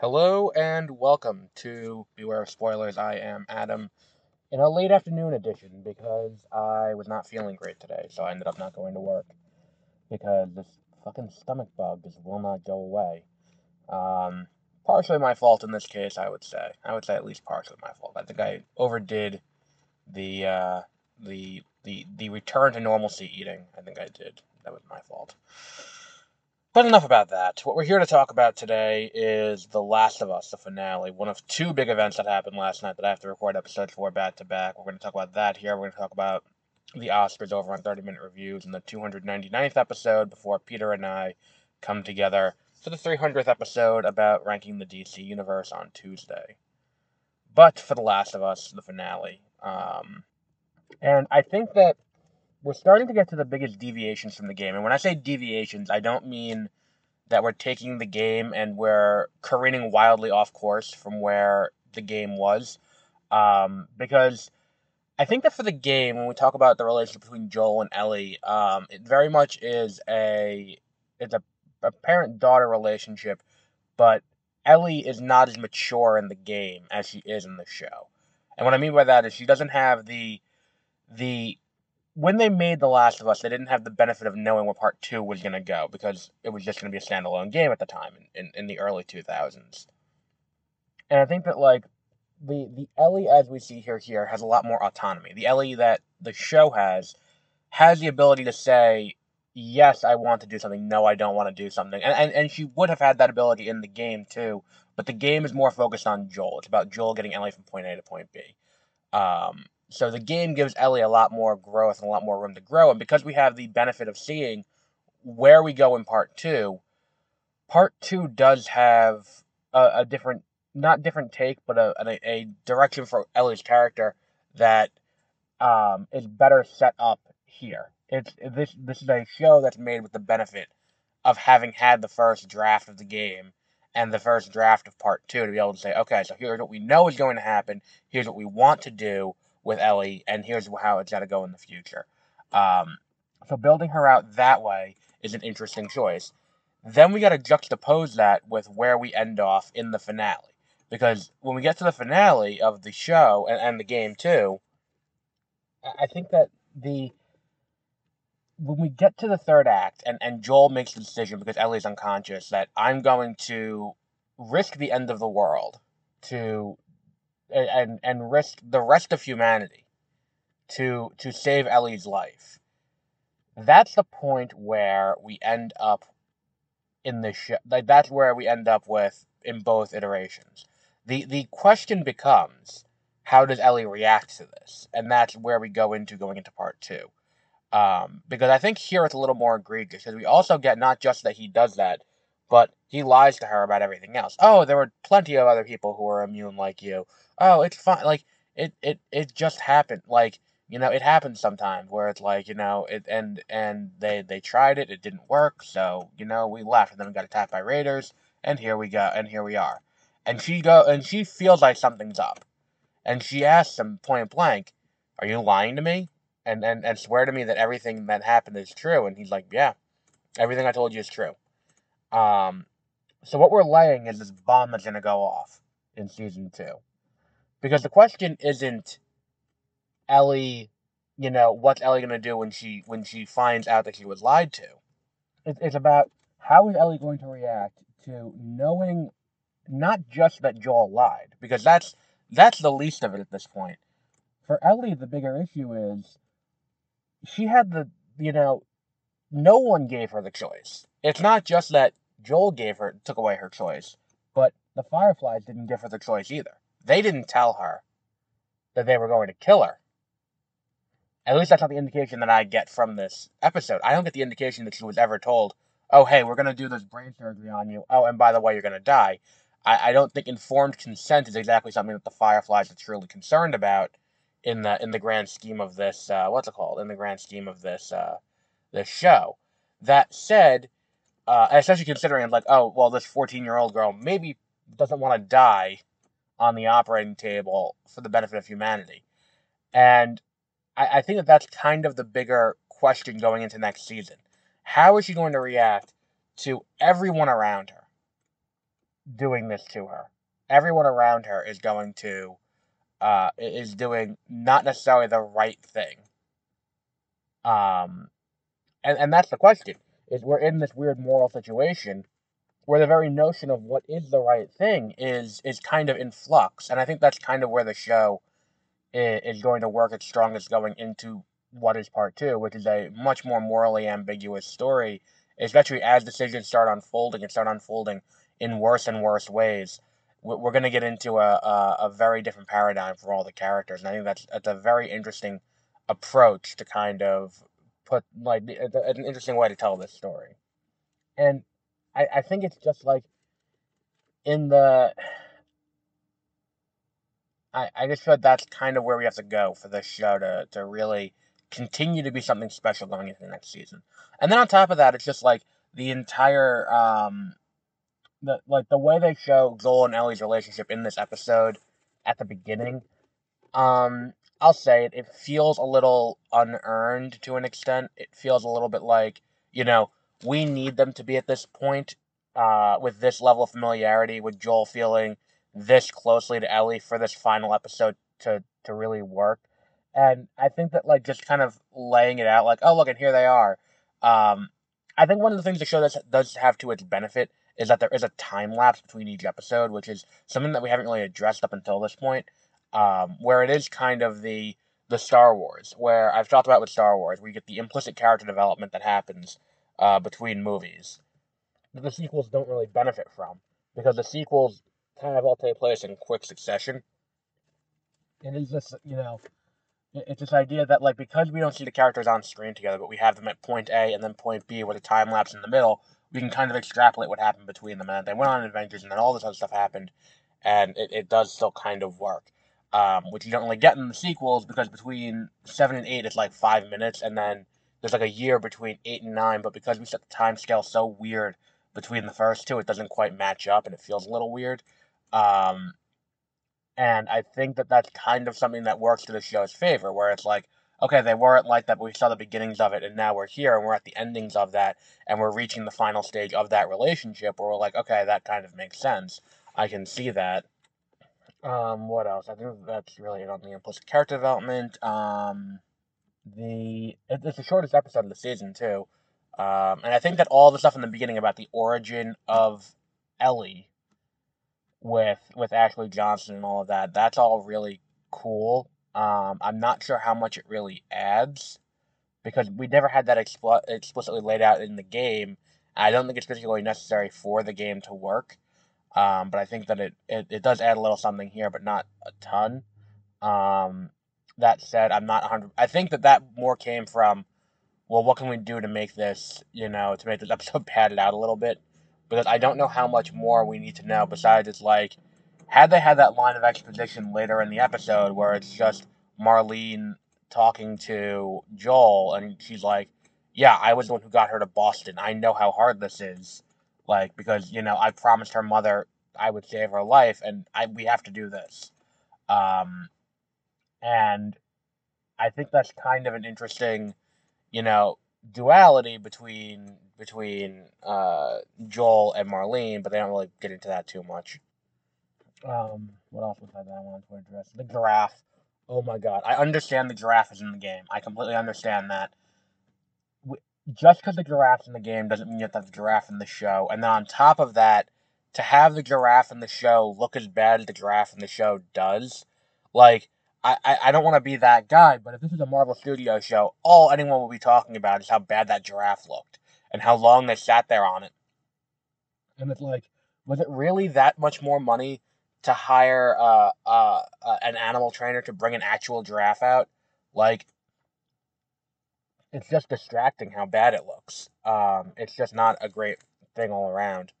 Hello and welcome to Beware of Spoilers. I am Adam in a late afternoon edition because I was not feeling great today, so I ended up not going to work because this fucking stomach bug just will not go away. Um, partially my fault in this case, I would say. I would say at least partially my fault. I think I overdid the uh, the the the return to normalcy eating. I think I did. That was my fault. But enough about that. What we're here to talk about today is The Last of Us, the finale. One of two big events that happened last night that I have to record episodes for back to back. We're going to talk about that here. We're going to talk about the Oscars over on 30 Minute Reviews in the 299th episode before Peter and I come together for the 300th episode about ranking the DC Universe on Tuesday. But for The Last of Us, the finale. Um, and I think that we're starting to get to the biggest deviations from the game. And when I say deviations, I don't mean that we're taking the game and we're careening wildly off course from where the game was. Um, because I think that for the game, when we talk about the relationship between Joel and Ellie, um, it very much is a it's a, a parent daughter relationship, but Ellie is not as mature in the game as she is in the show. And what I mean by that is she doesn't have the the when they made The Last of Us, they didn't have the benefit of knowing where part two was going to go because it was just going to be a standalone game at the time in, in, in, the early 2000s. And I think that, like, the, the Ellie as we see here here has a lot more autonomy. The Ellie that the show has has the ability to say, yes, I want to do something, no, I don't want to do something. And, and, and she would have had that ability in the game too, but the game is more focused on Joel. It's about Joel getting Ellie from point A to point B. Um, so the game gives Ellie a lot more growth and a lot more room to grow. And because we have the benefit of seeing where we go in part two, part two does have a, a different, not different take, but a, a, a, direction for Ellie's character that um, is better set up here. It's this this is a show that's made with the benefit of having had the first draft of the game and the first draft of part two to be able to say, okay, so here's what we know is going to happen. Here's what we want to do with Ellie, and here's how it's got to go in the future. Um, so building her out that way is an interesting choice. Then we got to juxtapose that with where we end off in the finale. Because when we get to the finale of the show and, and the game too, I think that the when we get to the third act and, and Joel makes the decision because Ellie's unconscious that I'm going to risk the end of the world to and and risk the rest of humanity to to save Ellie's life. That's the point where we end up in the show. Like that's where we end up with in both iterations. The the question becomes how does Ellie react to this? And that's where we go into going into part two. Um, because I think here it's a little more egregious because we also get not just that he does that, but he lies to her about everything else. Oh, there were plenty of other people who were immune like you. Oh, it's fine. Like it, it, it just happened. Like you know, it happens sometimes where it's like you know, it and and they they tried it, it didn't work. So you know, we left, and then we got attacked by raiders, and here we go, and here we are. And she go, and she feels like something's up, and she asks him point blank, "Are you lying to me?" And and and swear to me that everything that happened is true. And he's like, "Yeah, everything I told you is true." Um, so what we're laying is this bomb that's gonna go off in season two, because the question isn't Ellie, you know, what's Ellie gonna do when she when she finds out that she was lied to? it's about how is Ellie going to react to knowing not just that Joel lied, because that's that's the least of it at this point. For Ellie, the bigger issue is she had the you know, no one gave her the choice. It's not just that Joel gave her took away her choice. But the Fireflies didn't give her the choice either. They didn't tell her that they were going to kill her. At least that's not the indication that I get from this episode. I don't get the indication that she was ever told, oh, hey, we're going to do this brain surgery on you. Oh, and by the way, you're going to die. I, I don't think informed consent is exactly something that the Fireflies are truly concerned about in the in the grand scheme of this uh, what's it called in the grand scheme of this uh, this show. That said, uh, especially considering like oh well this 14 year old girl maybe doesn't want to die on the operating table for the benefit of humanity, and I, I think that that's kind of the bigger question going into next season. How is she going to react to everyone around her doing this to her? Everyone around her is going to uh, is doing not necessarily the right thing. Um, and and that's the question: is we're in this weird moral situation where the very notion of what is the right thing is is kind of in flux, and I think that's kind of where the show is, going to work its strongest going into what is part two, which is a much more morally ambiguous story, especially as decisions start unfolding and start unfolding in worse and worse ways. We're going to get into a, a, a very different paradigm for all the characters, and I think that's that's a very interesting approach to kind of put like an interesting way to tell this story. And I, I think it's just like in the I, I just feel like that's kind of where we have to go for this show to, to really continue to be something special going into the next season. And then on top of that, it's just like the entire um the like the way they show Joel and Ellie's relationship in this episode at the beginning. Um, I'll say it. It feels a little unearned to an extent. It feels a little bit like you know we need them to be at this point uh, with this level of familiarity, with Joel feeling this closely to Ellie for this final episode to to really work. And I think that like just kind of laying it out, like, oh look, and here they are. Um, I think one of the things the show does does have to its benefit is that there is a time lapse between each episode, which is something that we haven't really addressed up until this point. Um, where it is kind of the the Star Wars, where I've talked about with Star Wars, where you get the implicit character development that happens uh, between movies that the sequels don't really benefit from because the sequels kind of all take place in quick succession. And It is this, you know, it's this idea that like because we don't see the characters on screen together, but we have them at point A and then point B with a time lapse in the middle, we can kind of extrapolate what happened between them. And they went on adventures, and then all this other stuff happened, and it, it does still kind of work. Um, which you don't really get in the sequels because between seven and eight it's like five minutes, and then there's like a year between eight and nine. But because we set the time scale so weird between the first two, it doesn't quite match up, and it feels a little weird. Um, and I think that that's kind of something that works to the show's favor, where it's like, okay, they weren't like that, but we saw the beginnings of it, and now we're here, and we're at the endings of that, and we're reaching the final stage of that relationship, where we're like, okay, that kind of makes sense. I can see that. Um, what else? I think that's really it on the implicit character development. Um, the it's the shortest episode of the season too, um, and I think that all the stuff in the beginning about the origin of Ellie with with Ashley Johnson and all of that. That's all really cool. Um, I'm not sure how much it really adds because we never had that expl- explicitly laid out in the game. I don't think it's particularly necessary for the game to work. Um, but I think that it, it, it does add a little something here, but not a ton. Um, that said, I'm not 100. I think that that more came from, well, what can we do to make this, you know, to make this episode padded out a little bit? because I don't know how much more we need to know besides it's like had they had that line of exposition later in the episode where it's just Marlene talking to Joel and she's like, "Yeah, I was the one who got her to Boston. I know how hard this is." Like because, you know, I promised her mother I would save her life and I we have to do this. Um and I think that's kind of an interesting, you know, duality between between uh, Joel and Marlene, but they don't really get into that too much. Um, what else was I that I wanted to address? The giraffe. Oh my god, I understand the giraffe is in the game. I completely understand that. Just because the giraffe's in the game doesn't mean you have to have the giraffe in the show. And then on top of that, to have the giraffe in the show look as bad as the giraffe in the show does, like I, I, I don't want to be that guy, but if this is a Marvel Studio show, all anyone will be talking about is how bad that giraffe looked and how long they sat there on it. And it's like, was it really that much more money to hire uh, uh, uh, an animal trainer to bring an actual giraffe out? Like, it's just distracting how bad it looks. Um, it's just not a great thing all around.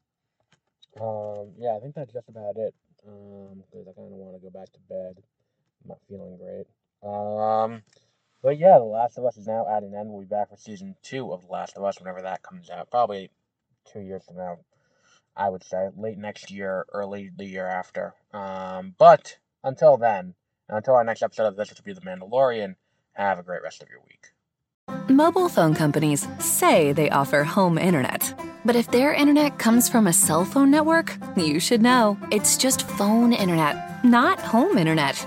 Um, yeah, I think that's just about it. Um, because I kind of want to go back to bed. Not feeling great. Um, but yeah, The Last of Us is now at an end. We'll be back for season two of The Last of Us whenever that comes out. Probably two years from now, I would say. Late next year, early the year after. Um, but until then, until our next episode of this, which will be The Mandalorian, have a great rest of your week. Mobile phone companies say they offer home internet. But if their internet comes from a cell phone network, you should know. It's just phone internet, not home internet.